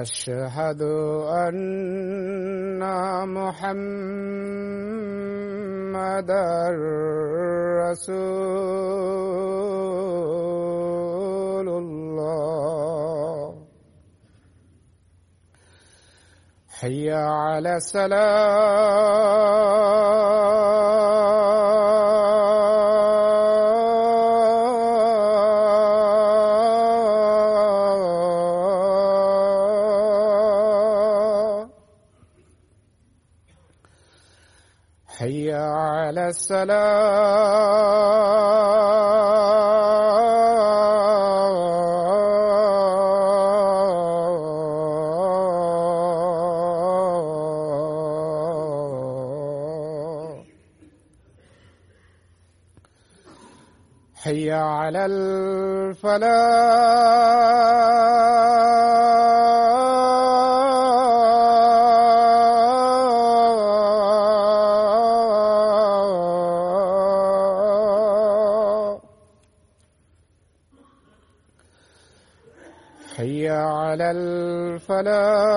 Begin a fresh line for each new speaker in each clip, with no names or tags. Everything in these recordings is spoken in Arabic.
أشهد أن محمد رسول الله. حي على السلام. السلام. حي على الفلاح. الفلاح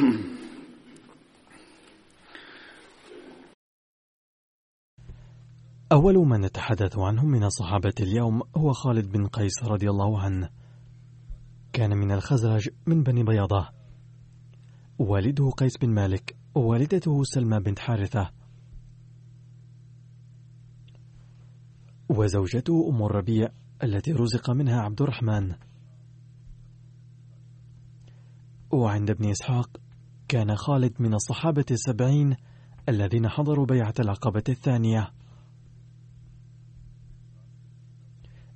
أول من نتحدث عنه من الصحابة اليوم هو خالد بن قيس رضي الله عنه. كان من الخزرج من بني بياضة. والده قيس بن مالك ووالدته سلمى بنت حارثة. وزوجته أم الربيع التي رزق منها عبد الرحمن. وعند ابن إسحاق كان خالد من الصحابة السبعين الذين حضروا بيعة العقبة الثانية.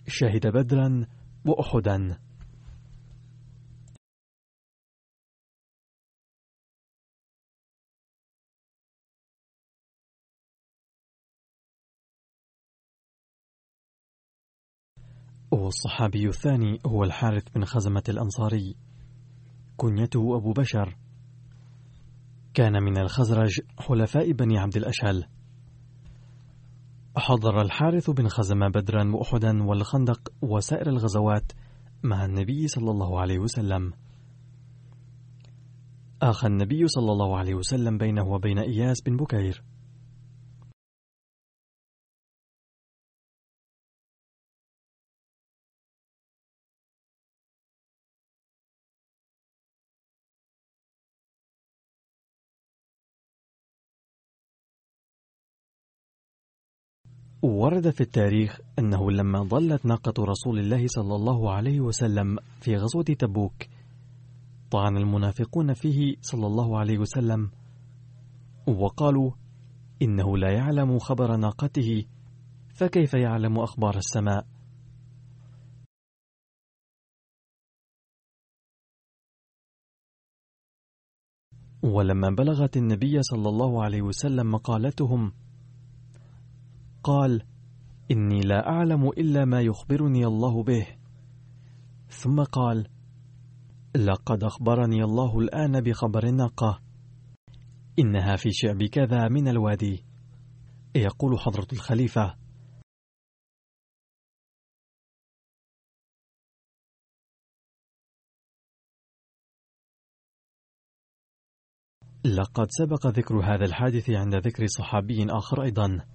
شهد بدرا وأحدا. والصحابي الثاني هو الحارث بن خزمة الأنصاري. كنيته أبو بشر. كان من الخزرج حلفاء بني عبد الأشهل. حضر الحارث بن خزم بدرا وأحدا والخندق وسائر الغزوات مع النبي صلى الله عليه وسلم. آخى النبي صلى الله عليه وسلم بينه وبين إياس بن بكير. ورد في التاريخ أنه لما ضلت ناقة رسول الله صلى الله عليه وسلم في غزوة تبوك طعن المنافقون فيه صلى الله عليه وسلم وقالوا إنه لا يعلم خبر ناقته فكيف يعلم أخبار السماء؟ ولما بلغت النبي صلى الله عليه وسلم مقالتهم قال إني لا أعلم إلا ما يخبرني الله به. ثم قال لقد أخبرني الله الآن بخبر الناقة إنها في شعب كذا من الوادي. يقول حضرة الخليفة. لقد سبق ذكر هذا الحادث عند ذكر صحابي آخر أيضا.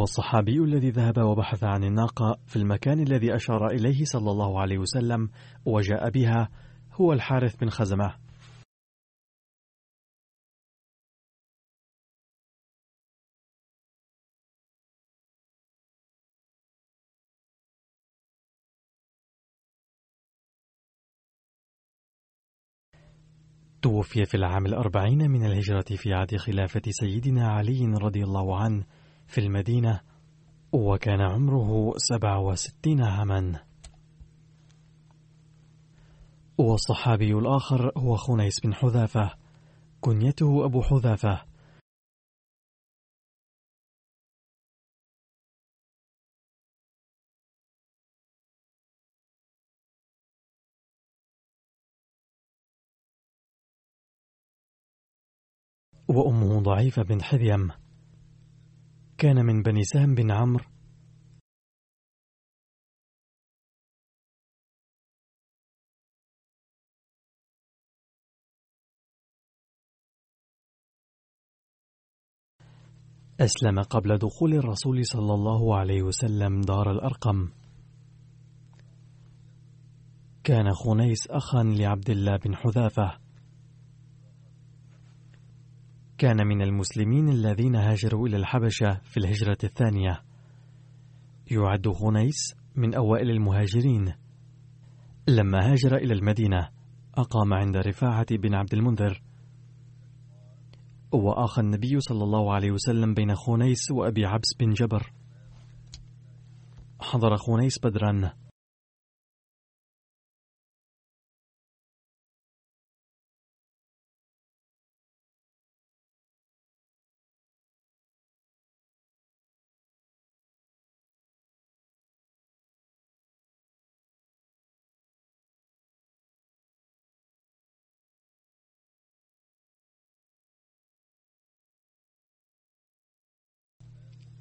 والصحابي الذي ذهب وبحث عن الناقة في المكان الذي أشار إليه صلى الله عليه وسلم وجاء بها هو الحارث بن خزمة. توفي في العام الأربعين من الهجرة في عهد خلافة سيدنا علي رضي الله عنه في المدينة وكان عمره سبع وستين عاما. والصحابي الآخر هو خنيس بن حذافة كنيته أبو حذافة. وأمه ضعيفة بن حذيم. كان من بني سهم بن عمرو. أسلم قبل دخول الرسول صلى الله عليه وسلم دار الأرقم. كان خنيس أخا لعبد الله بن حذافة. كان من المسلمين الذين هاجروا إلى الحبشة في الهجرة الثانية. يعد خنيس من أوائل المهاجرين. لما هاجر إلى المدينة أقام عند رفاعة بن عبد المنذر. وآخى النبي صلى الله عليه وسلم بين خنيس وأبي عبس بن جبر. حضر خنيس بدرا.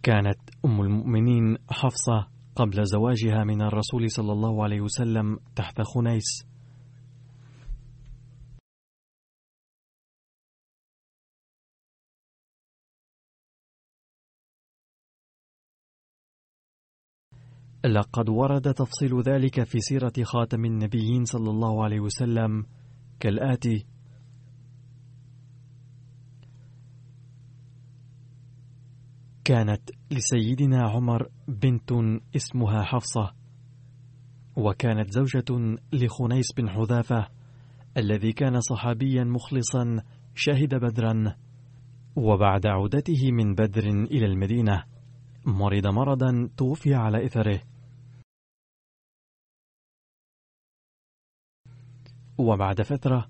كانت أم المؤمنين حفصة قبل زواجها من الرسول صلى الله عليه وسلم تحت خنيس. لقد ورد تفصيل ذلك في سيرة خاتم النبيين صلى الله عليه وسلم كالآتي: كانت لسيدنا عمر بنت اسمها حفصة، وكانت زوجة لخنيس بن حذافة، الذي كان صحابيا مخلصا شهد بدرا، وبعد عودته من بدر إلى المدينة، مرض مرضا توفي على إثره. وبعد فترة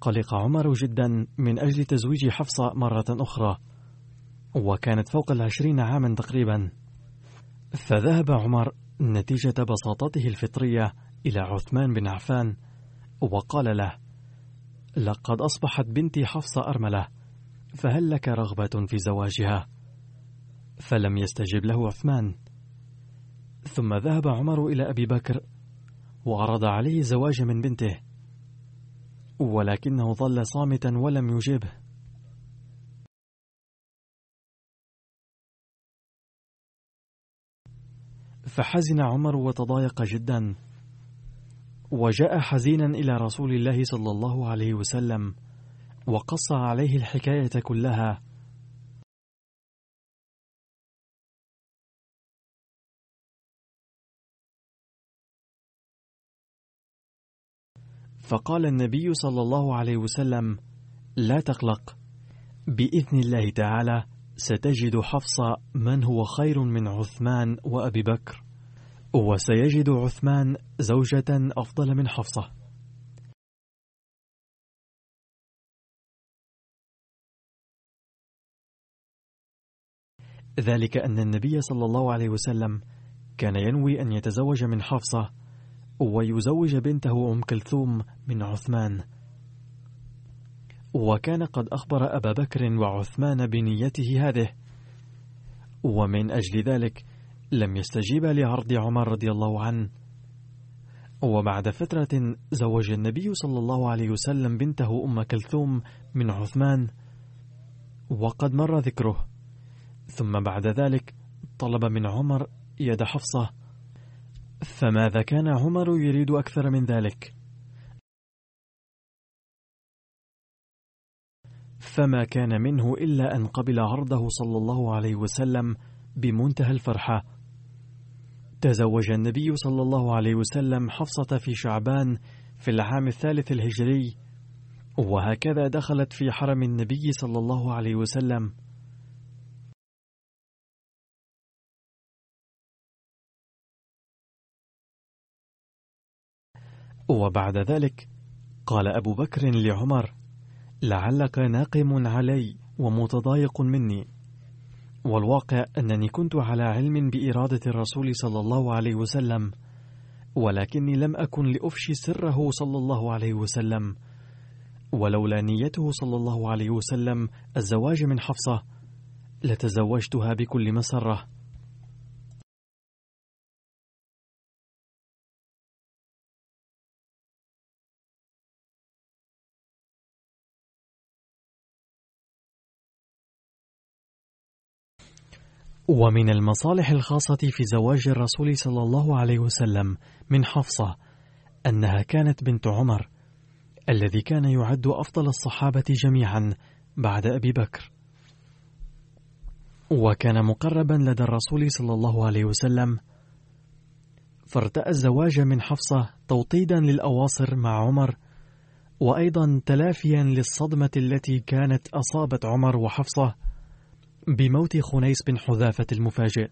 قلق عمر جدا من أجل تزويج حفصة مرة أخرى وكانت فوق العشرين عاما تقريبا. فذهب عمر نتيجة بساطته الفطرية إلى عثمان بن عفان وقال له لقد أصبحت بنتي حفصة أرملة فهل لك رغبة في زواجها؟ فلم يستجب له عثمان. ثم ذهب عمر إلى أبي بكر وعرض عليه الزواج من بنته ولكنه ظل صامتا ولم يجبه. فحزن عمر وتضايق جدا. وجاء حزينا إلى رسول الله صلى الله عليه وسلم وقص عليه الحكاية كلها. فقال النبي صلى الله عليه وسلم لا تقلق بإذن الله تعالى ستجد حفصة من هو خير من عثمان وأبي بكر. وسيجد عثمان زوجة أفضل من حفصة. ذلك أن النبي صلى الله عليه وسلم كان ينوي أن يتزوج من حفصة ويزوج بنته أم كلثوم من عثمان. وكان قد أخبر أبا بكر وعثمان بنيته هذه. ومن أجل ذلك لم يستجيب لعرض عمر رضي الله عنه وبعد فترة زوج النبي صلى الله عليه وسلم بنته أم كلثوم من عثمان وقد مر ذكره ثم بعد ذلك طلب من عمر يد حفصة فماذا كان عمر يريد أكثر من ذلك؟ فما كان منه إلا أن قبل عرضه صلى الله عليه وسلم بمنتهى الفرحة. تزوج النبي صلى الله عليه وسلم حفصة في شعبان في العام الثالث الهجري، وهكذا دخلت في حرم النبي صلى الله عليه وسلم. وبعد ذلك قال أبو بكر لعمر لعلك ناقم علي ومتضايق مني والواقع أنني كنت على علم بإرادة الرسول صلى الله عليه وسلم ولكني لم أكن لأفشي سره صلى الله عليه وسلم. ولولا نيته صلى الله عليه وسلم الزواج من حفصة لتزوجتها بكل مسرة. ومن المصالح الخاصة في زواج الرسول صلى الله عليه وسلم من حفصة أنها كانت بنت عمر الذي كان يعد أفضل الصحابة جميعا بعد أبي بكر. وكان مقربا لدى الرسول صلى الله عليه وسلم. فارتأى الزواج من حفصة توطيدا للأواصر مع عمر وأيضا تلافيا للصدمة التي كانت أصابت عمر وحفصة. بموت خنيس بن حذافة المفاجئ.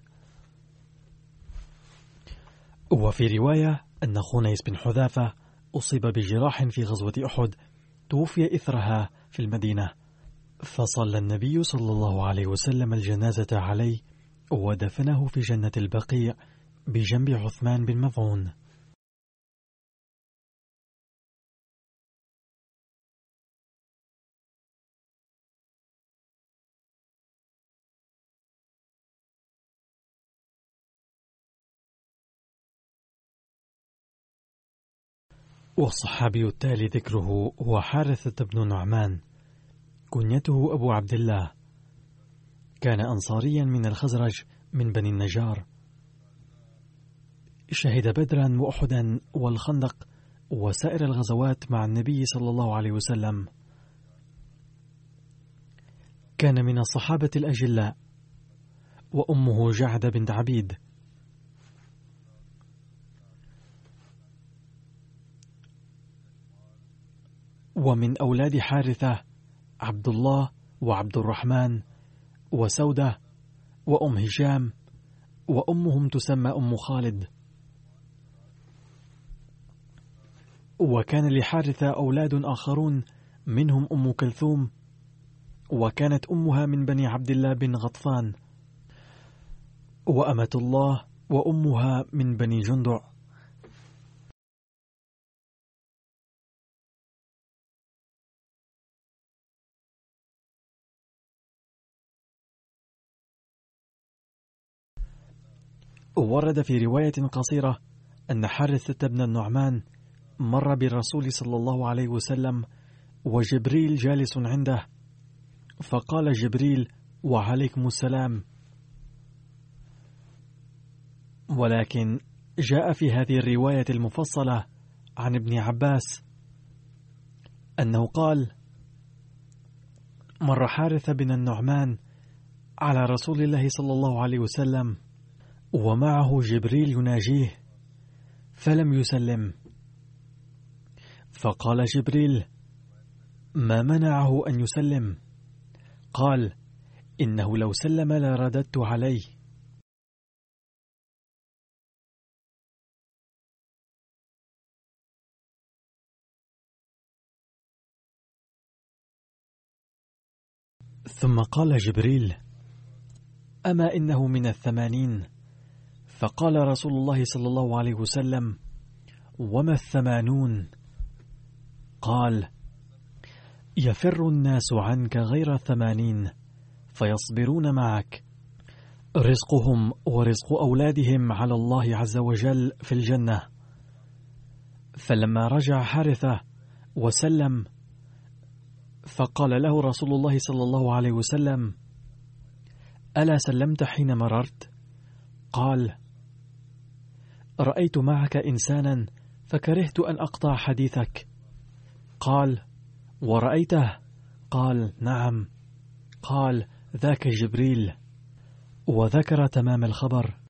وفي رواية أن خنيس بن حذافة أصيب بجراح في غزوة أحد توفي إثرها في المدينة. فصلى النبي صلى الله عليه وسلم الجنازة عليه ودفنه في جنة البقيع بجنب عثمان بن مظعون. والصحابي التالي ذكره هو حارثة بن نعمان كنيته أبو عبد الله. كان أنصاريا من الخزرج من بني النجار. شهد بدرا وأحدا والخندق وسائر الغزوات مع النبي صلى الله عليه وسلم. كان من الصحابة الأجلاء وأمه جعد بنت عبيد. ومن أولاد حارثة عبد الله وعبد الرحمن وسودة وأم هشام وأمهم تسمى أم خالد. وكان لحارثة أولاد آخرون منهم أم كلثوم وكانت أمها من بني عبد الله بن غطفان. وأمة الله وأمها من بني جندع. ورد في رواية قصيرة أن حارثة بن النعمان مر بالرسول صلى الله عليه وسلم وجبريل جالس عنده فقال جبريل وعليكم السلام. ولكن جاء في هذه الرواية المفصلة عن ابن عباس أنه قال مر حارث بن النعمان على رسول الله صلى الله عليه وسلم ومعه جبريل يناجيه فلم يسلم. فقال جبريل ما منعه أن يسلم؟ قال إنه لو سلم لرددت عليه. ثم قال جبريل أما إنه من الثمانين؟ فقال رسول الله صلى الله عليه وسلم وما الثمانون؟ قال يفر الناس عنك غير ثمانين فيصبرون معك. رزقهم ورزق أولادهم على الله عز وجل في الجنة. فلما رجع حارثة وسلم فقال له رسول الله صلى الله عليه وسلم ألا سلمت حين مررت؟ قال رأيت معك إنسانا فكرهت أن أقطع حديثك. قال ورأيته؟ قال نعم. قال ذاك جبريل. وذكر تمام الخبر.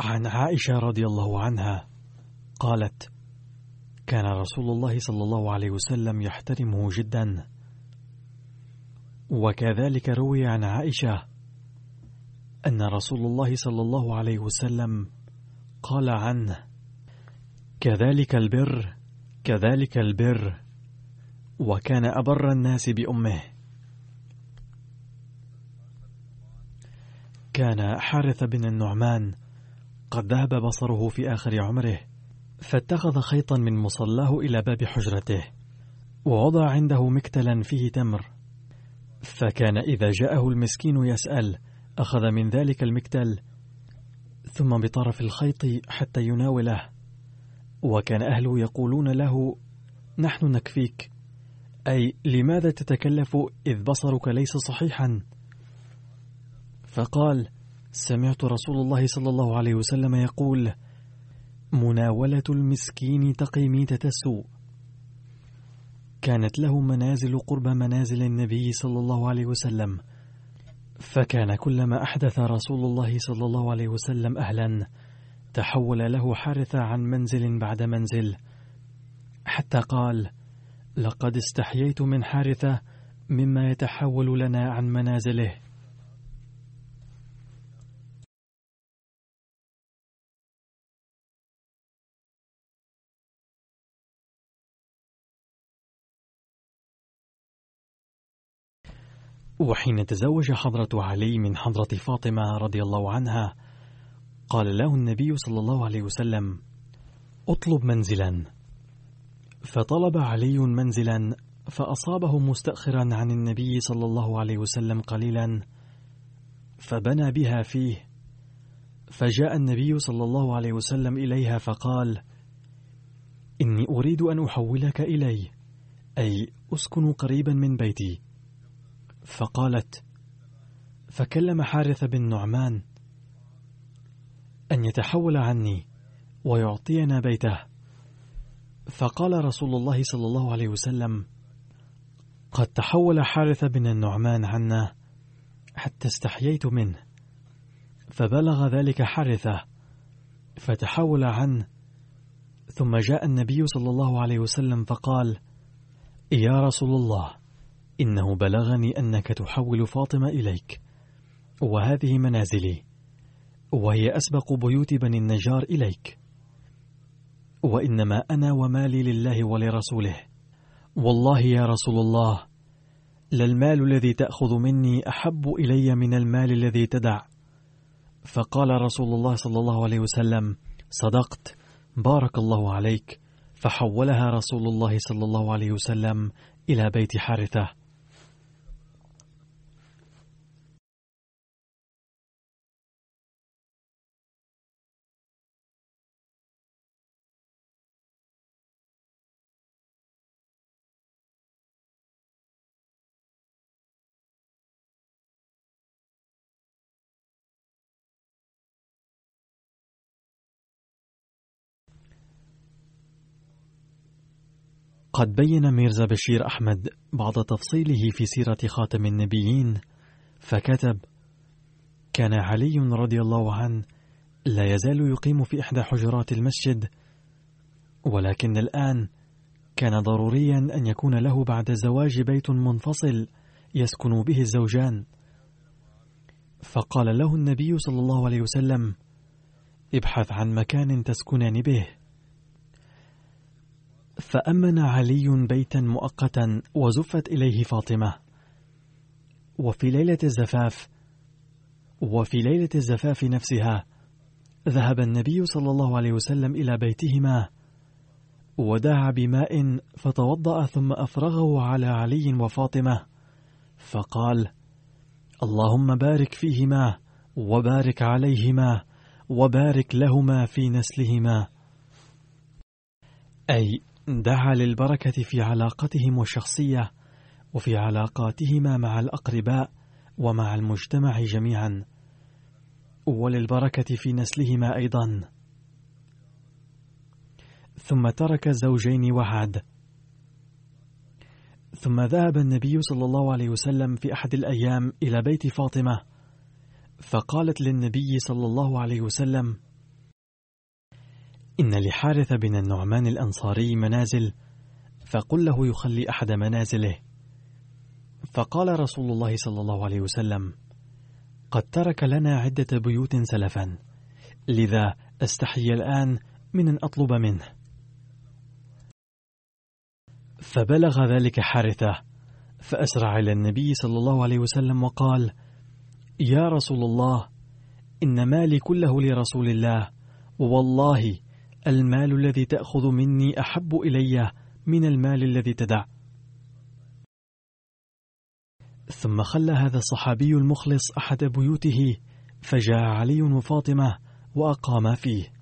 عن عائشة رضي الله عنها قالت كان رسول الله صلى الله عليه وسلم يحترمه جدا. وكذلك روي عن عائشة أن رسول الله صلى الله عليه وسلم قال عنه كذلك البر كذلك البر وكان أبر الناس بأمه. كان حارث بن النعمان قد ذهب بصره في آخر عمره فاتخذ خيطا من مصلاه إلى باب حجرته ووضع عنده مكتلا فيه تمر فكان إذا جاءه المسكين يسأل أخذ من ذلك المكتل؟ ثم بطرف الخيط حتى يناوله وكان أهله يقولون له نحن نكفيك أي لماذا تتكلف إذ بصرك ليس صحيحا؟ فقال سمعت رسول الله صلى الله عليه وسلم يقول مناولة المسكين تقي ميتة السوء. كانت له منازل قرب منازل النبي صلى الله عليه وسلم فكان كلما أحدث رسول الله صلى الله عليه وسلم أهلا تحول له حارثة عن منزل بعد منزل حتى قال لقد استحييت من حارثة مما يتحول لنا عن منازله. وحين تزوج حضرة علي من حضرة فاطمة رضي الله عنها قال له النبي صلى الله عليه وسلم اطلب منزلا. فطلب علي منزلا فأصابه مستأخرا عن النبي صلى الله عليه وسلم قليلا فبنى بها فيه. فجاء النبي صلى الله عليه وسلم إليها فقال إني أريد أن أحولك إلي أي أسكن قريبا من بيتي. فقالت فكلم حارث بن نعمان أن يتحول عني ويعطينا بيته. فقال رسول الله صلى الله عليه وسلم قد تحول حارث بن النعمان عنا حتى استحييت منه. فبلغ ذلك حارثة فتحول عنه ثم جاء النبي صلى الله عليه وسلم فقال يا رسول الله إنه بلغني أنك تحول فاطمة إليك. وهذه منازلي. وهي أسبق بيوت بني النجار إليك. وإنما أنا ومالي لله ولرسوله. والله يا رسول الله للمال الذي تأخذ مني أحب إلي من المال الذي تدع. فقال رسول الله صلى الله عليه وسلم صدقت بارك الله عليك. فحولها رسول الله صلى الله عليه وسلم إلى بيت حارثة. قد بين ميرزا بشير أحمد بعض تفصيله في سيرة خاتم النبيين فكتب كان علي رضي الله عنه لا يزال يقيم في إحدى حجرات المسجد ولكن الآن كان ضروريا أن يكون له بعد الزواج بيت منفصل يسكن به الزوجان فقال له النبي صلى الله عليه وسلم ابحث عن مكان تسكنان به فأمن علي بيتا مؤقتا وزفت إليه فاطمة. وفي ليلة الزفاف وفي ليلة الزفاف نفسها ذهب النبي صلى الله عليه وسلم إلى بيتهما ودعا بماء فتوضأ ثم أفرغه على علي وفاطمة. فقال اللهم بارك فيهما وبارك عليهما وبارك لهما في نسلهما. أي دعا للبركة في علاقتهم الشخصية وفي علاقاتهما مع الأقرباء ومع المجتمع جميعا. وللبركة في نسلهما أيضا. ثم ترك الزوجين وعد. ثم ذهب النبي صلى الله عليه وسلم في أحد الأيام إلى بيت فاطمة. فقالت للنبي صلى الله عليه وسلم إن لحارث بن النعمان الأنصاري منازل فقل له يخلي أحد منازله. فقال رسول الله صلى الله عليه وسلم قد ترك لنا عدة بيوت سلفا لذا أستحي الآن من أن أطلب منه. فبلغ ذلك حارثة فأسرع إلى النبي صلى الله عليه وسلم وقال يا رسول الله إن مالي كله لرسول الله والله المال الذي تأخذ مني أحب إلي من المال الذي تدع. ثم خلى هذا الصحابي المخلص أحد بيوته فجاء علي وفاطمة وأقاما فيه.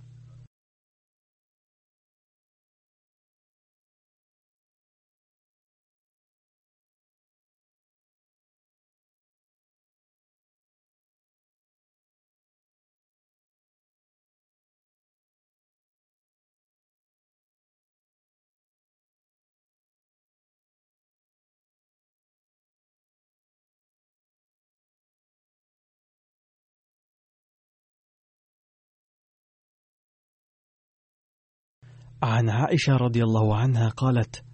عن عائشة رضي الله عنها قالت: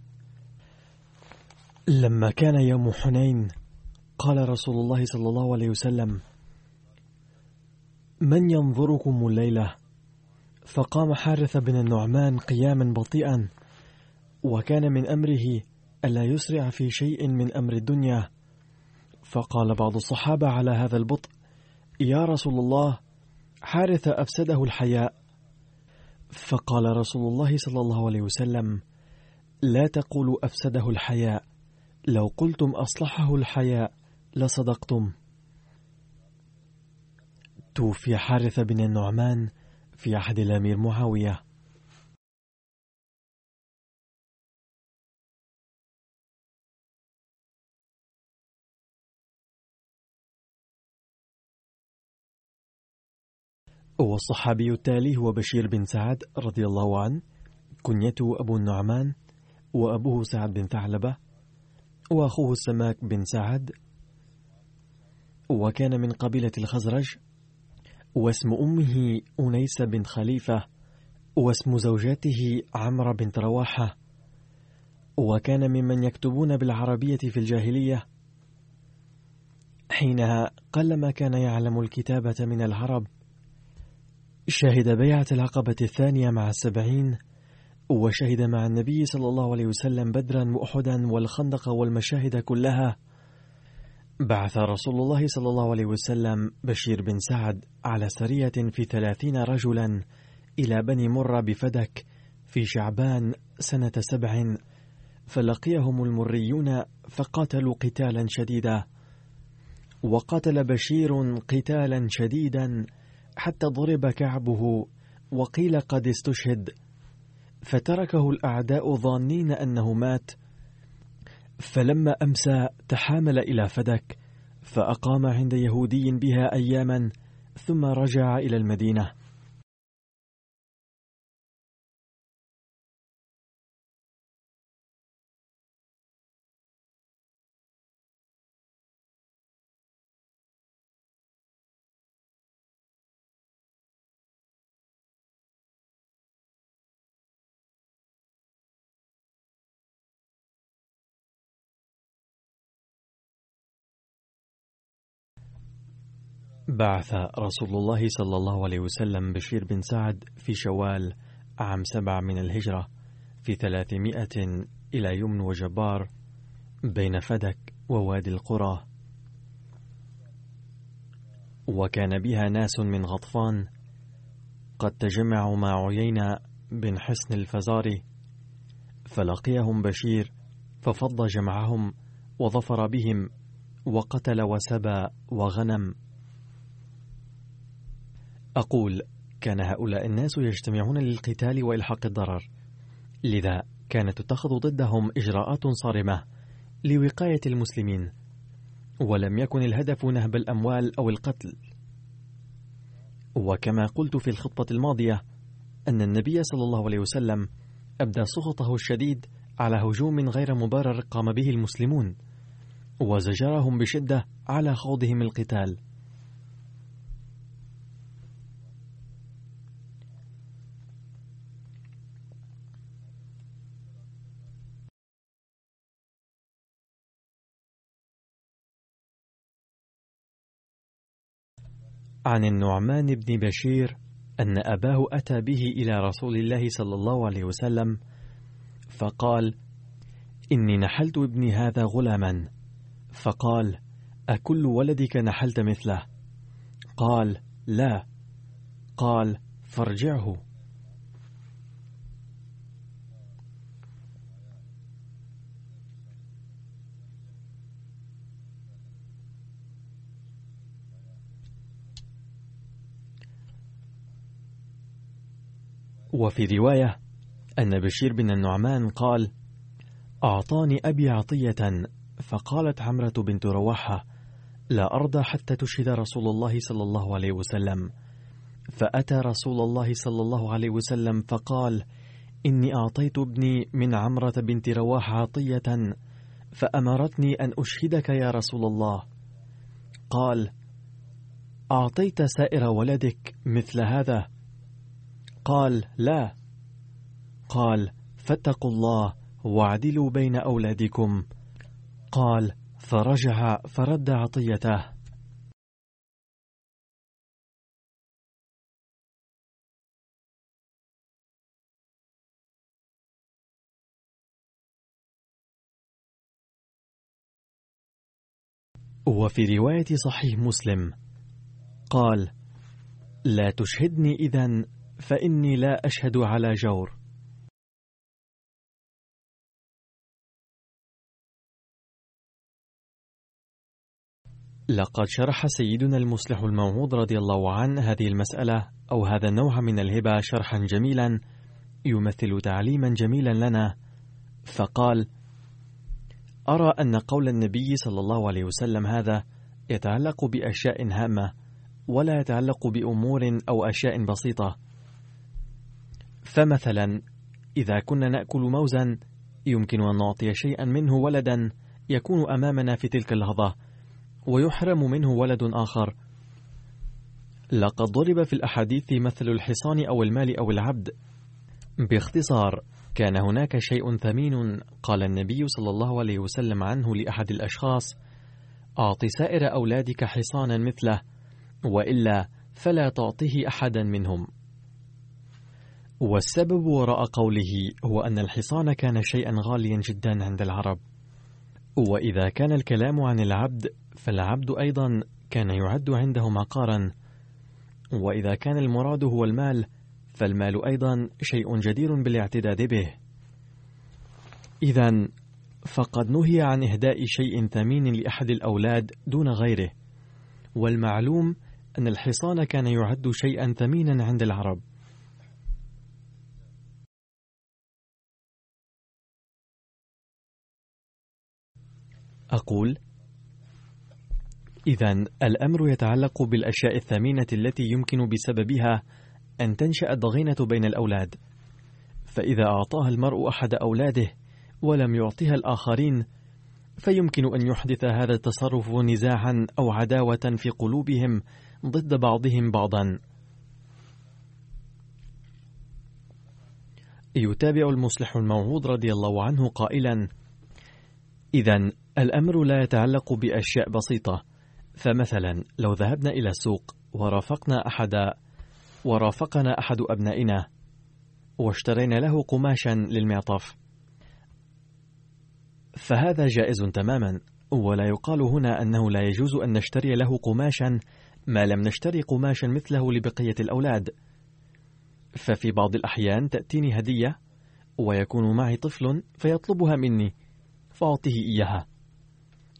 لما كان يوم حنين قال رسول الله صلى الله عليه وسلم من ينظركم الليلة؟ فقام حارث بن النعمان قياما بطيئا وكان من أمره ألا يسرع في شيء من أمر الدنيا. فقال بعض الصحابة على هذا البطء يا رسول الله حارث أفسده الحياء. فقال رسول الله صلى الله عليه وسلم لا تقولوا أفسده الحياء لو قلتم أصلحه الحياء لصدقتم. توفي حارث بن النعمان في عهد الأمير معاوية. والصحابي التالي هو بشير بن سعد رضي الله عنه كنيته أبو النعمان وأبوه سعد بن ثعلبة وأخوه السماك بن سعد وكان من قبيلة الخزرج واسم أمه أنيس بن خليفة واسم زوجاته عمرو بنت رواحة وكان ممن يكتبون بالعربية في الجاهلية. حينها قلما كان يعلم الكتابة من العرب شهد بيعة العقبة الثانية مع السبعين وشهد مع النبي صلى الله عليه وسلم بدرا وأحدا والخندق والمشاهد كلها. بعث رسول الله صلى الله عليه وسلم بشير بن سعد على سرية في ثلاثين رجلا إلى بني مرة بفدك في شعبان سنة سبع فلقيهم المريون فقاتلوا قتالا شديدا وقتل بشير قتالا شديدا حتى ضرب كعبه وقيل قد استشهد فتركه الأعداء ظانين أنه مات فلما أمسى تحامل إلى فدك فأقام عند يهودي بها أياما ثم رجع إلى المدينة. بعث رسول الله صلى الله عليه وسلم بشير بن سعد في شوال عام سبع من الهجرة في ثلاثمائة إلى يمن وجبار بين فدك ووادي القرى. وكان بها ناس من غطفان قد تجمعوا مع عيينة بن حسن الفزاري فلقيهم بشير ففض جمعهم وظفر بهم وقتل وسبى وغنم أقول كان هؤلاء الناس يجتمعون للقتال وإلحاق الضرر. لذا كانت تتخذ ضدهم إجراءات صارمة لوقاية المسلمين ولم يكن الهدف نهب الأموال أو القتل. وكما قلت في الخطبة الماضية أن النبي صلى الله عليه وسلم أبدى سخطه الشديد على هجوم غير مبرر قام به المسلمون وزجرهم بشدة على خوضهم القتال. عن النعمان بن بشير أن أباه أتى به إلى رسول الله صلى الله عليه وسلم فقال إني نحلت ابني هذا غلاما. فقال أكل ولدك نحلت مثله؟ قال لا. قال فارجعه. وفي رواية أن بشير بن النعمان قال أعطاني أبي عطية فقالت عمرة بنت رواحة لا أرضى حتى تشهد رسول الله صلى الله عليه وسلم فأتى رسول الله صلى الله عليه وسلم فقال إني أعطيت ابني من عمرة بنت رواحة عطية فأمرتني أن أشهدك يا رسول الله قال أعطيت سائر ولدك مثل هذا قال لا. قال فاتقوا الله واعدلوا بين أولادكم. قال فرجع فرد عطيته. وفي رواية صحيح مسلم قال لا تشهدني إذا فإني لا أشهد على جور. لقد شرح سيدنا المصلح الموعود رضي الله عنه هذه المسألة أو هذا النوع من الهبة شرحا جميلا يمثل تعليما جميلا لنا. فقال أرى أن قول النبي صلى الله عليه وسلم هذا يتعلق بأشياء هامة ولا يتعلق بأمور أو أشياء بسيطة فمثلا إذا كنا نأكل موزا يمكن أن نعطي شيئا منه ولدا يكون أمامنا في تلك اللحظة ويحرم منه ولد آخر. لقد ضرب في الأحاديث مثل الحصان أو المال أو العبد. باختصار كان هناك شيء ثمين قال النبي صلى الله عليه وسلم عنه لأحد الأشخاص أعط سائر أولادك حصانا مثله وإلا فلا تعطه أحدا منهم. والسبب وراء قوله هو أن الحصان كان شيئا غاليا جدا عند العرب. وإذا كان الكلام عن العبد فالعبد أيضا كان يعد عندهم عقارا وإذا كان المراد هو المال فالمال أيضا شيء جدير بالاعتداد به. إذا فقد نهي عن إهداء شيء ثمين لأحد الأولاد دون غيره. والمعلوم أن الحصان كان يعد شيئا ثمينا عند العرب. أقول إذا الأمر يتعلق بالأشياء الثمينة التي يمكن بسببها أن تنشأ الضغينة بين الأولاد. فإذا أعطاها المرء أحد أولاده ولم يعطها الآخرين فيمكن أن يحدث هذا التصرف نزاعا أو عداوة في قلوبهم ضد بعضهم بعضا. يتابع المصلح الموعود رضي الله عنه قائلا إذا الأمر لا يتعلق بأشياء بسيطة. فمثلا لو ذهبنا إلى السوق ورافقنا أحد ورافقنا أحد أبنائنا واشترينا له قماشا للمعطف. فهذا جائز تماما ولا يقال هنا أنه لا يجوز أن نشتري له قماشا ما لم نشتري قماشا مثله لبقية الأولاد. ففي بعض الأحيان تأتيني هدية ويكون معي طفل فيطلبها مني فأعطيه إياها.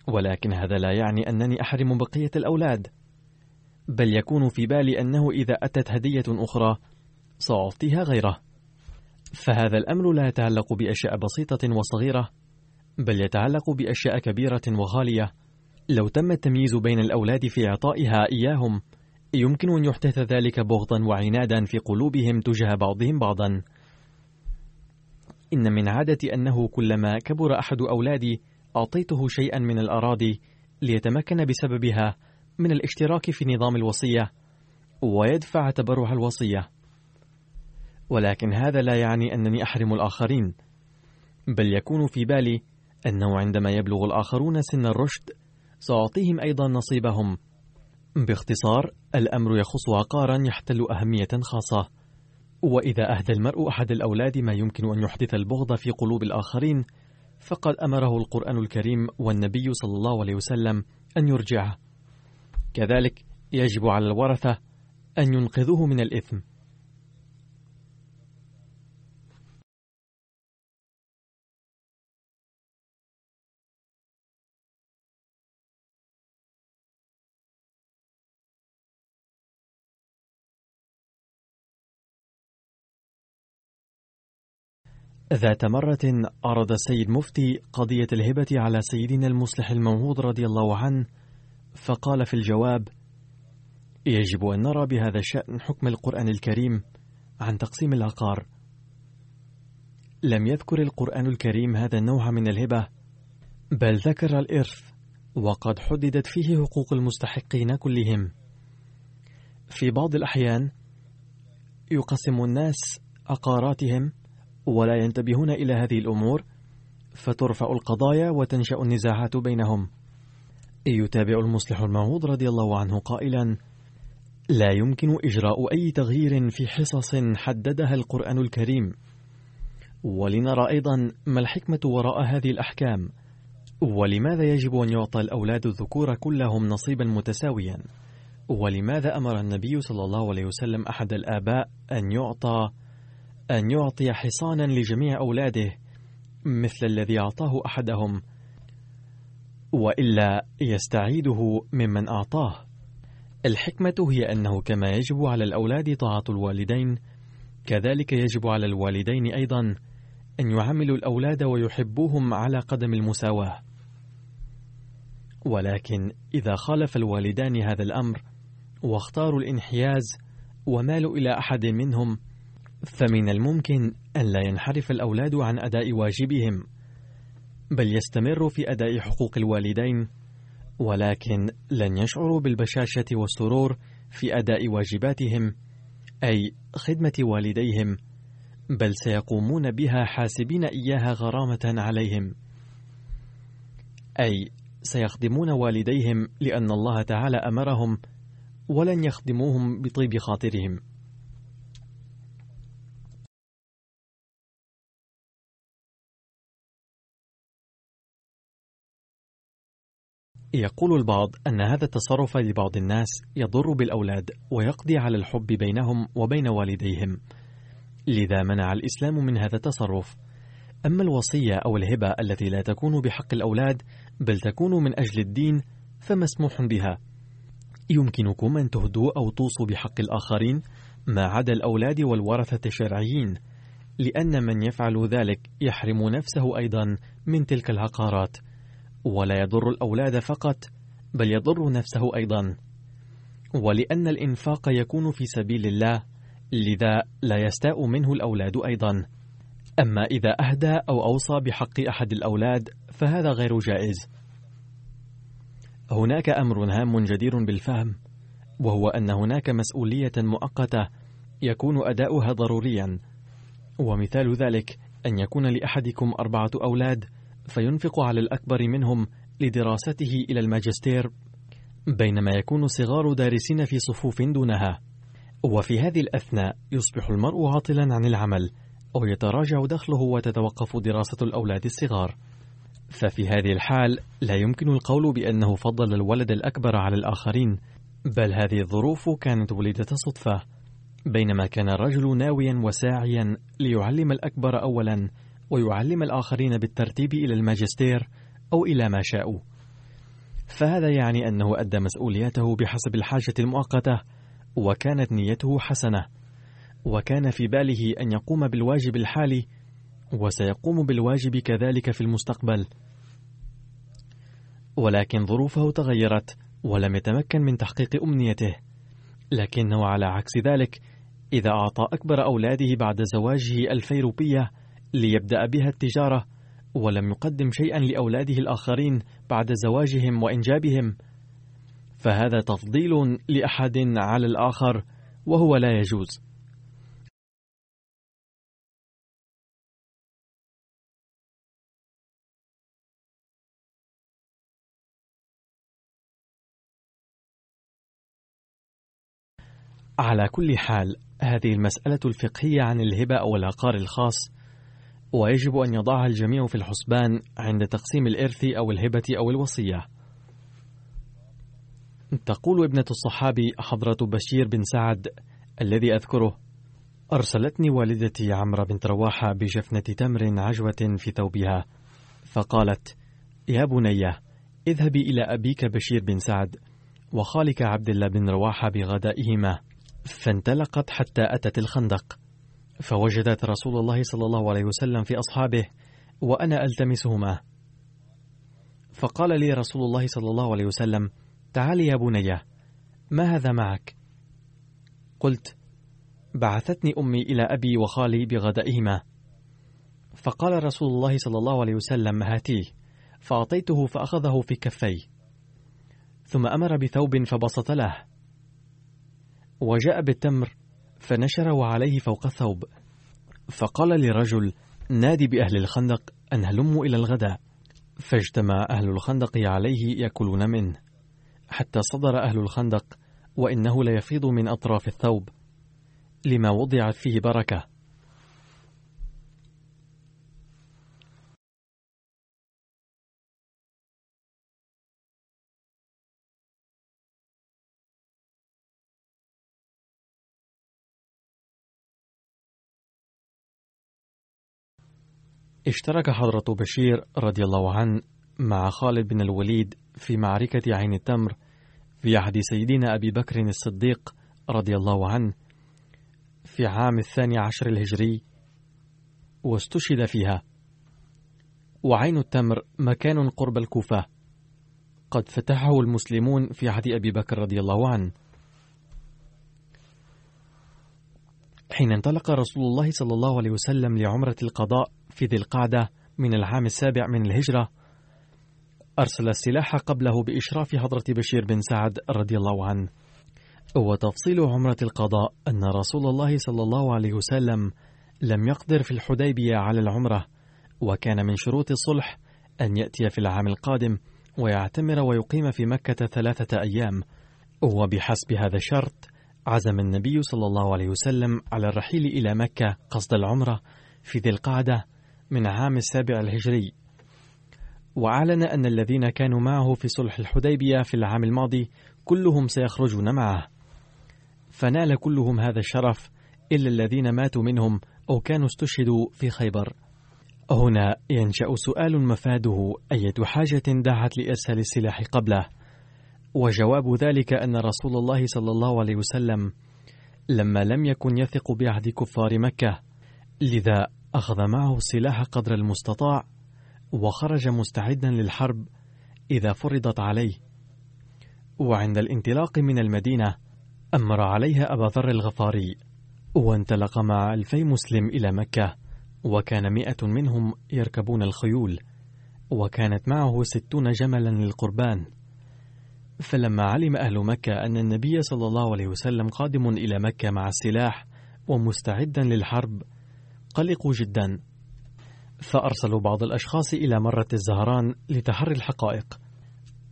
ولكن هذا لا يعني أنني أحرم بقية الأولاد بل يكون في بالي أنه إذا أتت هدية أخرى سأعطيها غيره. فهذا الأمر لا يتعلق بأشياء بسيطة وصغيرة بل يتعلق بأشياء كبيرة وغالية. لو تم التمييز بين الأولاد في إعطائها إياهم يمكن أن يحدث ذلك بغضا وعنادا في قلوبهم تجاه بعضهم بعضا. إن من عادتي أنه كلما كبر أحد أولادي أعطيته شيئا من الأراضي ليتمكن بسببها من الاشتراك في نظام الوصية ويدفع تبرع الوصية. ولكن هذا لا يعني أنني أحرم الآخرين بل يكون في بالي أنه عندما يبلغ الآخرون سن الرشد سأعطيهم أيضا نصيبهم. باختصار الأمر يخص عقارا يحتل أهمية خاصة وإذا أهدى المرء أحد الأولاد ما يمكن أن يحدث البغض في قلوب الآخرين فقد أمره القرآن الكريم والنبي صلى الله عليه وسلم أن يرجعه. كذلك يجب على الورثة أن ينقذوه من الإثم. ذات مرة عرض السيد مفتي قضية الهبة على سيدنا المصلح الموعود رضي الله عنه فقال في الجواب يجب أن نرى بهذا الشأن حكم القرآن الكريم عن تقسيم العقار لم يذكر القرآن الكريم هذا النوع من الهبة بل ذكر الإرث وقد حددت فيه حقوق المستحقين كلهم. في بعض الأحيان يقسم الناس عقاراتهم ولا ينتبهون إلى هذه الأمور فترفع القضايا وتنشأ النزاعات بينهم. يتابع المصلح الموعود رضي الله عنه قائلا لا يمكن إجراء أي تغيير في حصص حددها القرآن الكريم. ولنرى أيضا ما الحكمة وراء هذه الأحكام. ولماذا يجب أن يعطى الأولاد الذكور كلهم نصيبا متساويا؟ ولماذا أمر النبي صلى الله عليه وسلم أحد الآباء أن يعطى أن يعطي حصانا لجميع أولاده مثل الذي أعطاه أحدهم وإلا يستعيده ممن أعطاه. الحكمة هي أنه كما يجب على الأولاد طاعة الوالدين كذلك يجب على الوالدين أيضا أن يعاملوا الأولاد ويحبوهم على قدم المساواة. ولكن إذا خالف الوالدان هذا الأمر واختاروا الانحياز ومالوا إلى أحد منهم فمن الممكن أن لا ينحرف الأولاد عن أداء واجبهم بل يستمروا في أداء حقوق الوالدين ولكن لن يشعروا بالبشاشة والسرور في أداء واجباتهم أي خدمة والديهم بل سيقومون بها حاسبين إياها غرامة عليهم. أي سيخدمون والديهم لأن الله تعالى أمرهم ولن يخدموهم بطيب خاطرهم. يقول البعض أن هذا التصرف لبعض الناس يضر بالأولاد ويقضي على الحب بينهم وبين والديهم. لذا منع الإسلام من هذا التصرف. أما الوصية أو الهبة التي لا تكون بحق الأولاد بل تكون من أجل الدين فمسموح بها؟ يمكنكم أن تهدوا أو توصوا بحق الآخرين ما عدا الأولاد والورثة الشرعيين لأن من يفعل ذلك يحرم نفسه أيضا من تلك العقارات. ولا يضر الأولاد فقط بل يضر نفسه أيضا. ولأن الإنفاق يكون في سبيل الله لذا لا يستاء منه الأولاد أيضا. أما إذا أهدى أو أوصى بحق أحد الأولاد فهذا غير جائز. هناك أمر هام جدير بالفهم وهو أن هناك مسؤولية مؤقتة يكون أداؤها ضروريا. ومثال ذلك أن يكون لأحدكم أربعة أولاد فينفق على الأكبر منهم لدراسته إلى الماجستير بينما يكون صغار دارسين في صفوف دونها. وفي هذه الأثناء يصبح المرء عاطلا عن العمل أو يتراجع دخله وتتوقف دراسة الأولاد الصغار. ففي هذه الحال لا يمكن القول بأنه فضل الولد الأكبر على الآخرين بل هذه الظروف كانت وليدة صدفة. بينما كان الرجل ناويا وساعيا ليعلم الأكبر أولا ويعلم الآخرين بالترتيب إلى الماجستير أو إلى ما شاءوا. فهذا يعني أنه أدى مسؤوليته بحسب الحاجة المؤقتة وكانت نيته حسنة. وكان في باله أن يقوم بالواجب الحالي وسيقوم بالواجب كذلك في المستقبل. ولكن ظروفه تغيرت ولم يتمكن من تحقيق أمنيته. لكنه على عكس ذلك إذا أعطى أكبر أولاده بعد زواجه ألفي روبية ليبدأ بها التجارة ولم يقدم شيئا لأولاده الآخرين بعد زواجهم وإنجابهم. فهذا تفضيل لأحد على الآخر وهو لا يجوز. على كل حال هذه المسألة الفقهية عن الهبة أو العقار الخاص ويجب أن يضعها الجميع في الحسبان عند تقسيم الإرث أو الهبة أو الوصية. تقول ابنة الصحابي حضرة بشير بن سعد الذي أذكره: أرسلتني والدتي عمرو بنت رواحة بجفنة تمر عجوة في ثوبها، فقالت: يا بنية اذهبي إلى أبيك بشير بن سعد وخالك عبد الله بن رواحة بغدائهما، فانطلقت حتى أتت الخندق. فوجدت رسول الله صلى الله عليه وسلم في أصحابه وأنا ألتمسهما. فقال لي رسول الله صلى الله عليه وسلم تعالي يا بنية ما هذا معك؟ قلت بعثتني أمي إلى أبي وخالي بغدائهما. فقال رسول الله صلى الله عليه وسلم هاتيه فأعطيته فأخذه في كفي ثم أمر بثوب فبسط له. وجاء بالتمر فنشره عليه فوق الثوب فقال لرجل نادي بأهل الخندق أن هلموا إلى الغداء. فاجتمع أهل الخندق عليه يأكلون منه. حتى صدر أهل الخندق وإنه ليفيض من أطراف الثوب. لما وضعت فيه بركة اشترك حضرة بشير رضي الله عنه مع خالد بن الوليد في معركة عين التمر في عهد سيدنا أبي بكر الصديق رضي الله عنه في عام الثاني عشر الهجري واستشهد فيها. وعين التمر مكان قرب الكوفة. قد فتحه المسلمون في عهد أبي بكر رضي الله عنه. حين انطلق رسول الله صلى الله عليه وسلم لعمرة القضاء في ذي القعدة من العام السابع من الهجرة أرسل السلاح قبله بإشراف حضرة بشير بن سعد رضي الله عنه. وتفصيل عمرة القضاء أن رسول الله صلى الله عليه وسلم لم يقدر في الحديبية على العمرة وكان من شروط الصلح أن يأتي في العام القادم ويعتمر ويقيم في مكة ثلاثة أيام. وبحسب هذا الشرط عزم النبي صلى الله عليه وسلم على الرحيل إلى مكة قصد العمرة في ذي القعدة من عام السابع الهجري. وأعلن أن الذين كانوا معه في صلح الحديبية في العام الماضي كلهم سيخرجون معه. فنال كلهم هذا الشرف إلا الذين ماتوا منهم أو كانوا استشهدوا في خيبر. هنا ينشأ سؤال مفاده أية حاجة دعت لإرسال السلاح قبله؟ وجواب ذلك أن رسول الله صلى الله عليه وسلم لما لم يكن يثق بعهد كفار مكة. لذا أخذ معه السلاح قدر المستطاع وخرج مستعدا للحرب إذا فرضت عليه. وعند الانطلاق من المدينة أمر عليها أبا ذر الغفاري وانطلق مع ألفي مسلم إلى مكة وكان مئة منهم يركبون الخيول وكانت معه ستون جملا للقربان. فلما علم أهل مكة أن النبي صلى الله عليه وسلم قادم إلى مكة مع السلاح ومستعدا للحرب قلقوا جدا. فأرسلوا بعض الأشخاص إلى مرة الزهران لتحري الحقائق.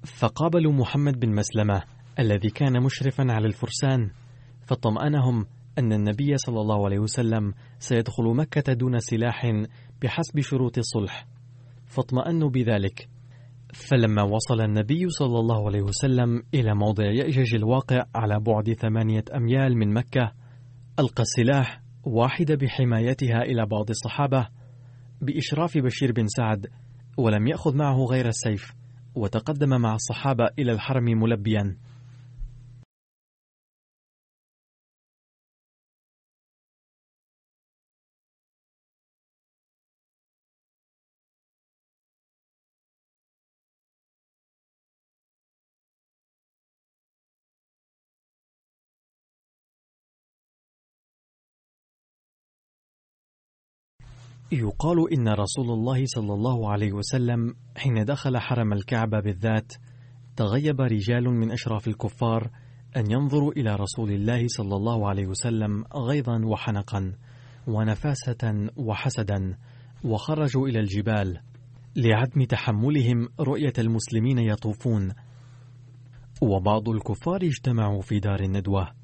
فقابلوا محمد بن مسلمة الذي كان مشرفا على الفرسان. فطمأنهم أن النبي صلى الله عليه وسلم سيدخل مكة دون سلاح بحسب شروط الصلح. فاطمأنوا بذلك. فلما وصل النبي صلى الله عليه وسلم إلى موضع يأجج الواقع على بعد ثمانية أميال من مكة ألقى السلاح واحدة بحمايتها إلى بعض الصحابة بإشراف بشير بن سعد ولم يأخذ معه غير السيف وتقدم مع الصحابة إلى الحرم ملبيا. يقال إن رسول الله صلى الله عليه وسلم حين دخل حرم الكعبة بالذات تغيب رجال من أشراف الكفار أن ينظروا إلى رسول الله صلى الله عليه وسلم غيظا وحنقا ونفاسة وحسدا وخرجوا إلى الجبال لعدم تحملهم رؤية المسلمين يطوفون. وبعض الكفار اجتمعوا في دار الندوة.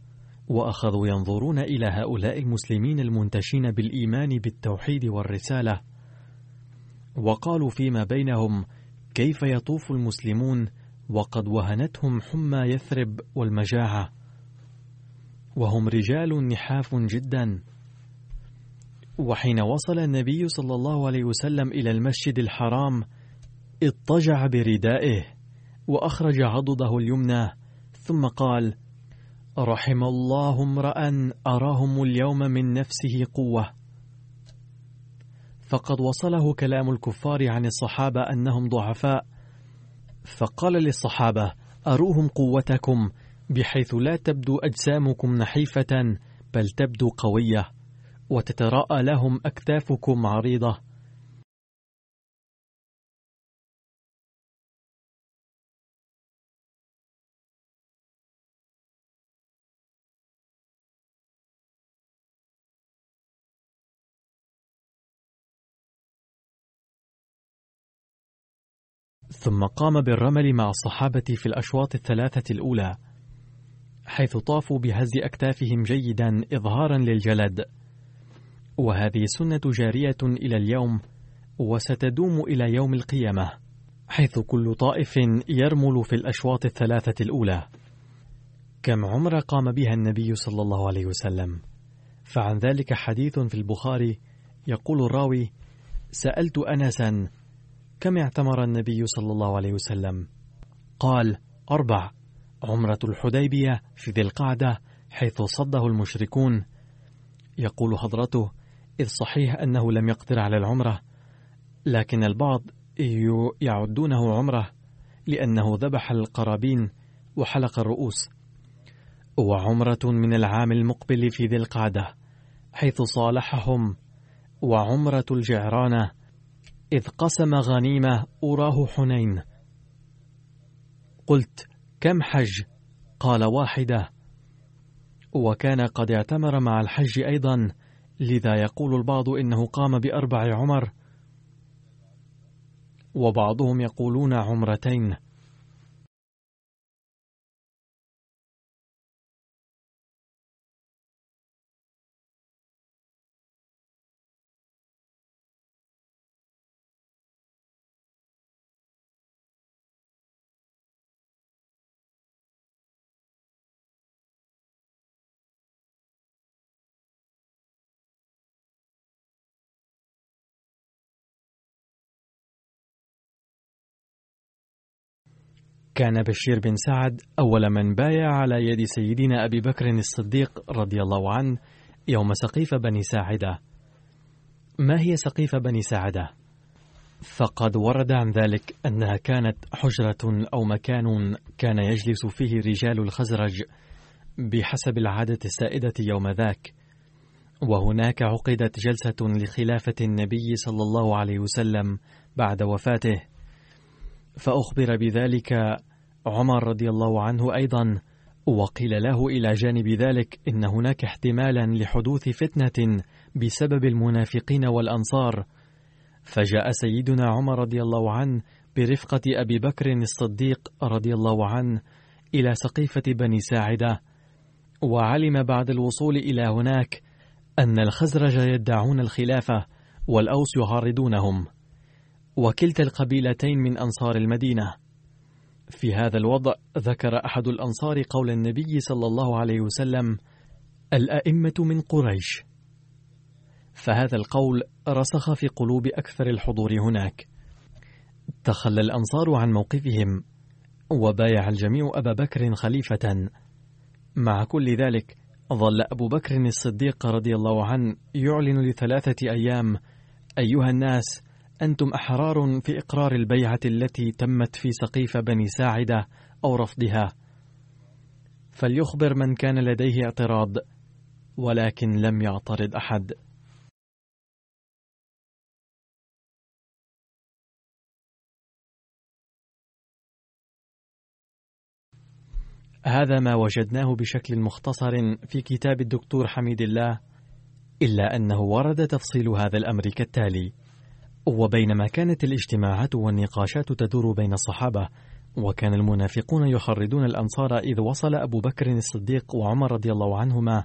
وأخذوا ينظرون إلى هؤلاء المسلمين المنتشين بالإيمان بالتوحيد والرسالة. وقالوا فيما بينهم كيف يطوف المسلمون وقد وهنتهم حمى يثرب والمجاعة. وهم رجال نحاف جدا. وحين وصل النبي صلى الله عليه وسلم إلى المسجد الحرام اضطجع بردائه وأخرج عضده اليمنى ثم قال رحم الله امرأ أراهم اليوم من نفسه قوة. فقد وصله كلام الكفار عن الصحابة أنهم ضعفاء. فقال للصحابة أروهم قوتكم بحيث لا تبدو أجسامكم نحيفة بل تبدو قوية وتتراءى لهم أكتافكم عريضة. ثم قام بالرمل مع الصحابة في الأشواط الثلاثة الأولى حيث طافوا بهز أكتافهم جيدا إظهارا للجلد. وهذه السنة جارية إلى اليوم وستدوم إلى يوم القيامة حيث كل طائف يرمل في الأشواط الثلاثة الأولى. كم عمر قام بها النبي صلى الله عليه وسلم؟ فعن ذلك حديث في البخاري يقول الراوي سألت أنسا كم اعتمر النبي صلى الله عليه وسلم؟ قال أربع. عمرة الحديبية في ذي القعدة حيث صده المشركون. يقول حضرته إذ صحيح أنه لم يقدر على العمرة لكن البعض يعدونه عمرة لأنه ذبح القرابين وحلق الرؤوس. وعمرة من العام المقبل في ذي القعدة حيث صالحهم. وعمرة الجعرانة إذ قسم غنيمة أراه حنين. قلت كم حج؟ قال واحدة. وكان قد اعتمر مع الحج أيضا لذا يقول البعض إنه قام بأربع عمر. وبعضهم يقولون عمرتين. كان بشير بن سعد أول من بايع على يد سيدنا أبي بكر الصديق رضي الله عنه يوم سقيف بني ساعدة. ما هي سقيف بني ساعدة؟ فقد ورد عن ذلك أنها كانت حجرة أو مكان كان يجلس فيه رجال الخزرج بحسب العادة السائدة يوم ذاك. وهناك عقدت جلسة لخلافة النبي صلى الله عليه وسلم بعد وفاته. فأخبر بذلك عمر رضي الله عنه أيضا وقيل له إلى جانب ذلك إن هناك احتمالا لحدوث فتنة بسبب المنافقين والأنصار. فجاء سيدنا عمر رضي الله عنه برفقة أبي بكر الصديق رضي الله عنه إلى سقيفة بني ساعدة وعلم بعد الوصول إلى هناك أن الخزرج يدعون الخلافة والأوس يعارضونهم وكلتا القبيلتين من أنصار المدينة. في هذا الوضع ذكر أحد الأنصار قول النبي صلى الله عليه وسلم الأئمة من قريش. فهذا القول رسخ في قلوب أكثر الحضور هناك. تخلى الأنصار عن موقفهم وبايع الجميع أبا بكر خليفة. مع كل ذلك ظل أبو بكر الصديق رضي الله عنه يعلن لثلاثة أيام أيها الناس أنتم أحرار في إقرار البيعة التي تمت في سقيف بني ساعدة أو رفضها. فليخبر من كان لديه اعتراض ولكن لم يعترض أحد. هذا ما وجدناه بشكل مختصر في كتاب الدكتور حميد الله إلا أنه ورد تفصيل هذا الأمر كالتالي. وبينما كانت الاجتماعات والنقاشات تدور بين الصحابة وكان المنافقون يحرضون الأنصار إذ وصل أبو بكر الصديق وعمر رضي الله عنهما.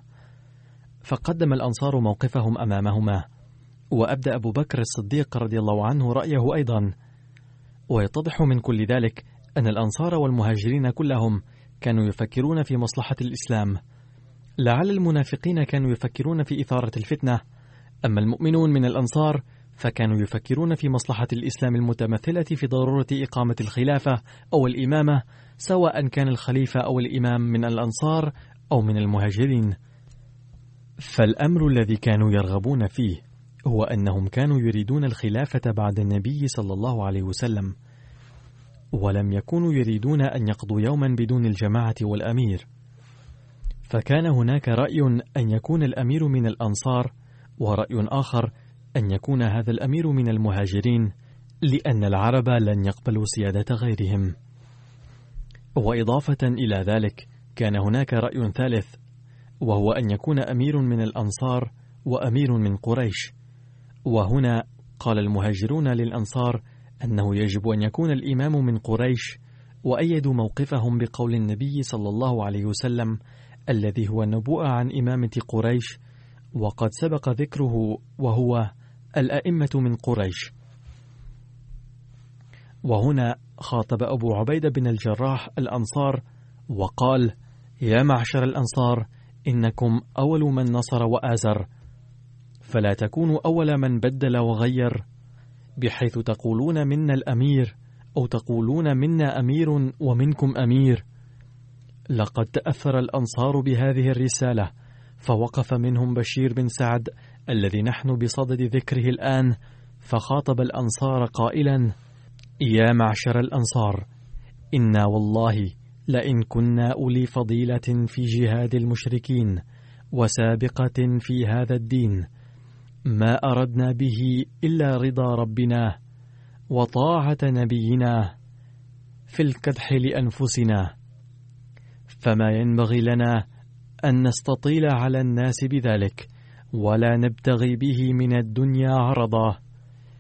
فقدم الأنصار موقفهم أمامهما وأبدأ أبو بكر الصديق رضي الله عنه رأيه أيضا. ويتضح من كل ذلك أن الأنصار والمهاجرين كلهم كانوا يفكرون في مصلحة الإسلام. لعل المنافقين كانوا يفكرون في إثارة الفتنة. أما المؤمنون من الأنصار فكانوا يفكرون في مصلحة الإسلام المتمثلة في ضرورة إقامة الخلافة أو الإمامة سواء كان الخليفة أو الإمام من الأنصار أو من المهاجرين. فالأمر الذي كانوا يرغبون فيه هو أنهم كانوا يريدون الخلافة بعد النبي صلى الله عليه وسلم، ولم يكونوا يريدون أن يقضوا يوما بدون الجماعة والأمير. فكان هناك رأي أن يكون الأمير من الأنصار، ورأي آخر أن يكون هذا الأمير من المهاجرين لأن العرب لن يقبلوا سيادة غيرهم. وإضافة إلى ذلك كان هناك رأي ثالث وهو أن يكون أمير من الأنصار وأمير من قريش. وهنا قال المهاجرون للأنصار: أنه يجب أن يكون الإمام من قريش وأيدوا موقفهم بقول النبي صلى الله عليه وسلم الذي هو النبوءة عن إمامة قريش وقد سبق ذكره وهو الأئمة من قريش. وهنا خاطب أبو عبيدة بن الجراح الأنصار وقال يا معشر الأنصار إنكم أول من نصر وآزر فلا تكونوا أول من بدل وغير بحيث تقولون منا الأمير أو تقولون منا أمير ومنكم أمير. لقد تأثر الأنصار بهذه الرسالة فوقف منهم بشير بن سعد الذي نحن بصدد ذكره الآن فخاطب الأنصار قائلا يا معشر الأنصار إنا والله لئن كنا أولي فضيلة في جهاد المشركين وسابقة في هذا الدين ما أردنا به إلا رضا ربنا وطاعة نبينا في الكدح لأنفسنا. فما ينبغي لنا أن نستطيل على الناس بذلك ولا نبتغي به من الدنيا عرضا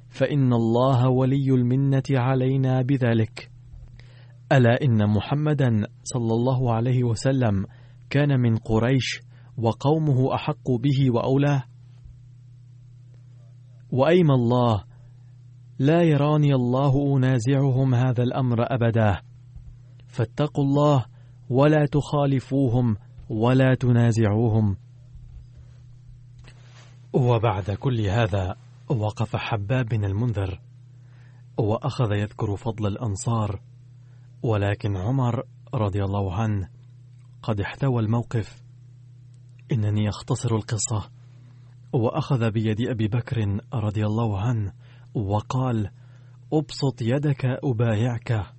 فإن الله ولي المنة علينا بذلك. ألا إن محمدا صلى الله عليه وسلم كان من قريش وقومه أحق به وأولاه؟ وأيم الله لا يراني الله أنازعهم هذا الأمر أبدا. فاتقوا الله ولا تخالفوهم ولا تنازعوهم. وبعد كل هذا وقف حباب بن المنذر وأخذ يذكر فضل الأنصار ولكن عمر رضي الله عنه قد احتوى الموقف. إنني أختصر القصة. وأخذ بيد أبي بكر رضي الله عنه وقال أبسط يدك أبايعك.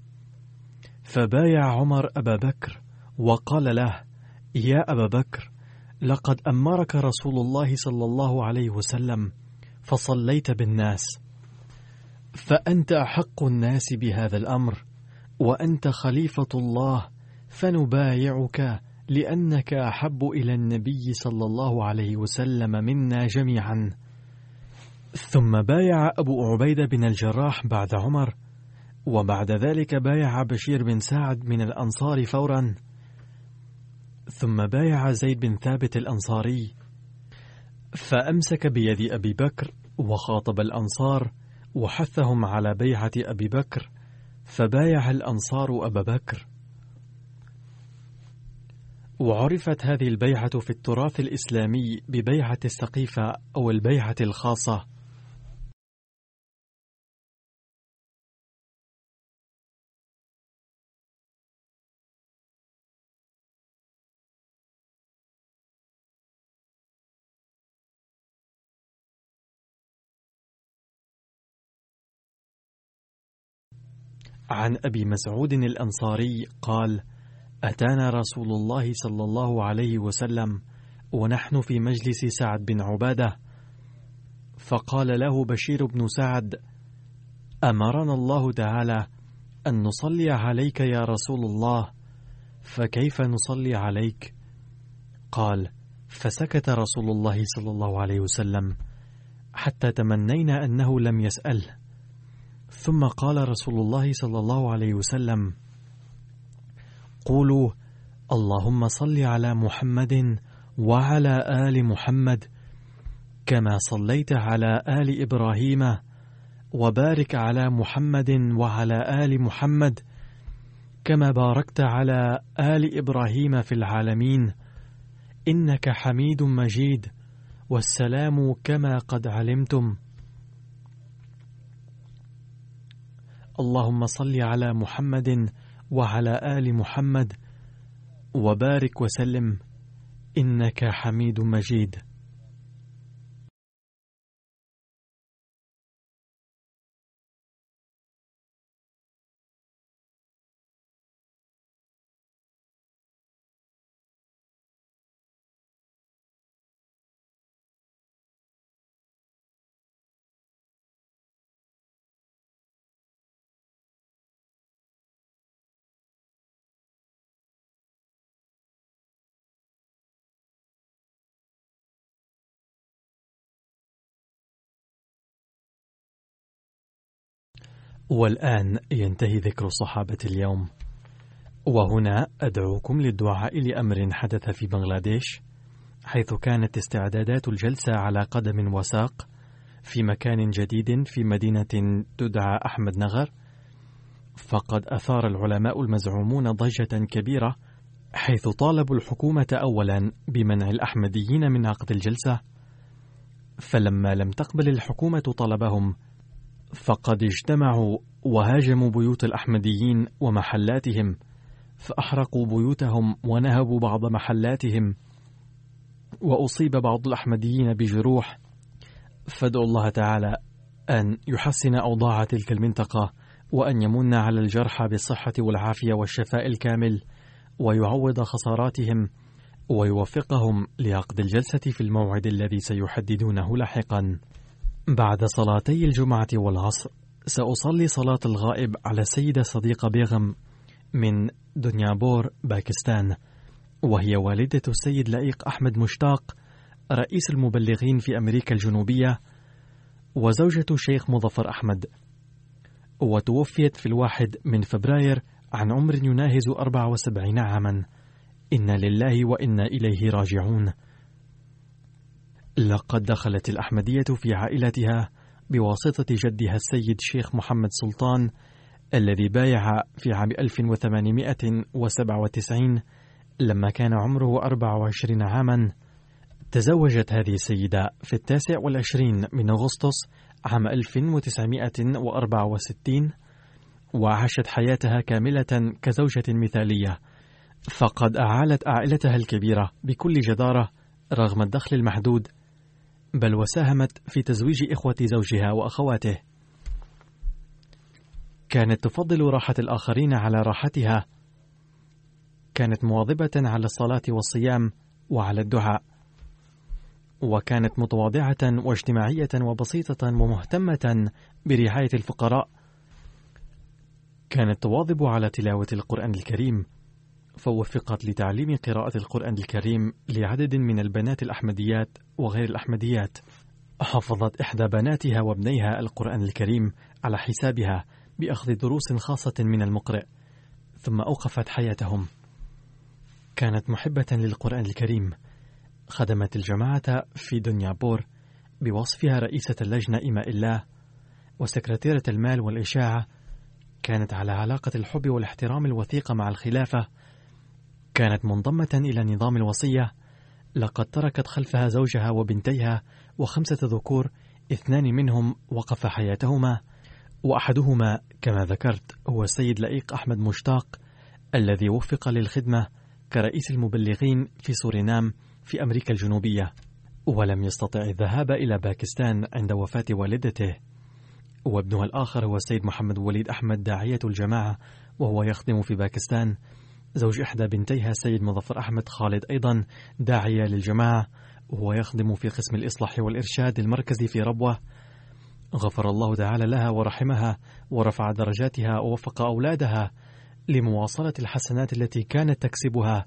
فبايع عمر أبا بكر وقال له يا أبا بكر لقد أمرك رسول الله صلى الله عليه وسلم فصليت بالناس. فأنت أحق الناس بهذا الأمر وأنت خليفة الله فنبايعك لأنك أحب إلى النبي صلى الله عليه وسلم منا جميعا. ثم بايع أبو عبيدة بن الجراح بعد عمر وبعد ذلك بايع بشير بن سعد من الأنصار فورا. ثم بايع زيد بن ثابت الأنصاري فأمسك بيد أبي بكر وخاطب الأنصار وحثهم على بيعة أبي بكر فبايع الأنصار أبا بكر. وعرفت هذه البيعة في التراث الإسلامي ببيعة السقيفة أو البيعة الخاصة. عن أبي مسعود الأنصاري قال أتانا رسول الله صلى الله عليه وسلم ونحن في مجلس سعد بن عبادة. فقال له بشير بن سعد أمرنا الله تعالى أن نصلي عليك يا رسول الله فكيف نصلي عليك؟ قال فسكت رسول الله صلى الله عليه وسلم حتى تمنينا أنه لم يسأله. ثم قال رسول الله صلى الله عليه وسلم قولوا اللهم صل على محمد وعلى آل محمد كما صليت على آل إبراهيم وبارك على محمد وعلى آل محمد كما باركت على آل إبراهيم في العالمين. إنك حميد مجيد والسلام كما قد علمتم. اللهم صل على محمد وعلى آل محمد وبارك وسلم إنك حميد مجيد. والآن ينتهي ذكر صحابة اليوم. وهنا أدعوكم للدعاء لأمر حدث في بنغلاديش حيث كانت استعدادات الجلسة على قدم وساق في مكان جديد في مدينة تدعى أحمد نغر. فقد أثار العلماء المزعومون ضجة كبيرة حيث طالبوا الحكومة أولا بمنع الأحمديين من عقد الجلسة. فلما لم تقبل الحكومة طلبهم فقد اجتمعوا وهاجموا بيوت الأحمديين ومحلاتهم فأحرقوا بيوتهم ونهبوا بعض محلاتهم وأصيب بعض الأحمديين بجروح. فادعوا الله تعالى أن يحسن أوضاع تلك المنطقة وأن يمن على الجرحى بالصحة والعافية والشفاء الكامل ويعوض خساراتهم ويوفقهم لعقد الجلسة في الموعد الذي سيحددونه لاحقا. بعد صلاتي الجمعة والعصر سأصلي صلاة الغائب على السيدة صديقة بيغم من دنيابور باكستان وهي والدة السيد لئيق أحمد مشتاق رئيس المبلغين في أمريكا الجنوبية وزوجة الشيخ مظفر أحمد. وتوفيت في الواحد من فبراير عن عمر يناهز 74 عاما. إنا لله وإنا إليه راجعون. لقد دخلت الأحمدية في عائلتها بواسطة جدها السيد شيخ محمد سلطان الذي بايع في عام 1897 لما كان عمره 24 عاما. تزوجت هذه السيدة في التاسع والعشرين من أغسطس عام 1964 وعاشت حياتها كاملة كزوجة مثالية. فقد أعالت عائلتها الكبيرة بكل جدارة رغم الدخل المحدود بل وساهمت في تزويج إخوة زوجها وأخواته. كانت تفضل راحة الآخرين على راحتها. كانت مواظبة على الصلاة والصيام وعلى الدعاء. وكانت متواضعة واجتماعية وبسيطة ومهتمة برعاية الفقراء. كانت تواظب على تلاوة القرآن الكريم. فوفقت لتعليم قراءة القرآن الكريم لعدد من البنات الأحمديات وغير الأحمديات. حفظت إحدى بناتها وابنيها القرآن الكريم على حسابها بأخذ دروس خاصة من المقرئ ثم أوقفت حياتهم. كانت محبة للقرآن الكريم. خدمت الجماعة في دنيا بور بوصفها رئيسة اللجنة إماء الله وسكرتيرة المال والإشاعة كانت على علاقة الحب والاحترام الوثيقة مع الخلافة. كانت منضمة إلى نظام الوصية لقد تركت خلفها زوجها وبنتيها وخمسة ذكور اثنان منهم وقف حياتهما وأحدهما كما ذكرت هو السيد لئيق أحمد مشتاق الذي وفق للخدمة كرئيس المبلغين في سورينام في أمريكا الجنوبية ولم يستطع الذهاب إلى باكستان عند وفاة والدته. وابنها الآخر هو السيد محمد وليد أحمد داعية الجماعة وهو يخدم في باكستان. زوج إحدى بنتيها السيد مظفر أحمد خالد أيضا داعية للجماعة وهو يخدم في قسم الإصلاح والإرشاد المركزي في ربوة. غفر الله تعالى لها ورحمها ورفع درجاتها ووفق أولادها لمواصلة الحسنات التي كانت تكسبها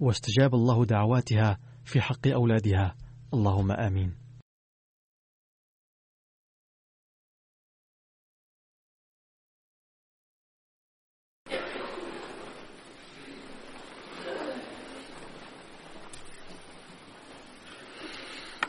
واستجاب الله دعواتها في حق أولادها. اللهم آمين.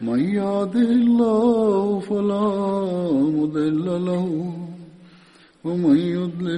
من يهده الله فلا مضل له ومن يضلل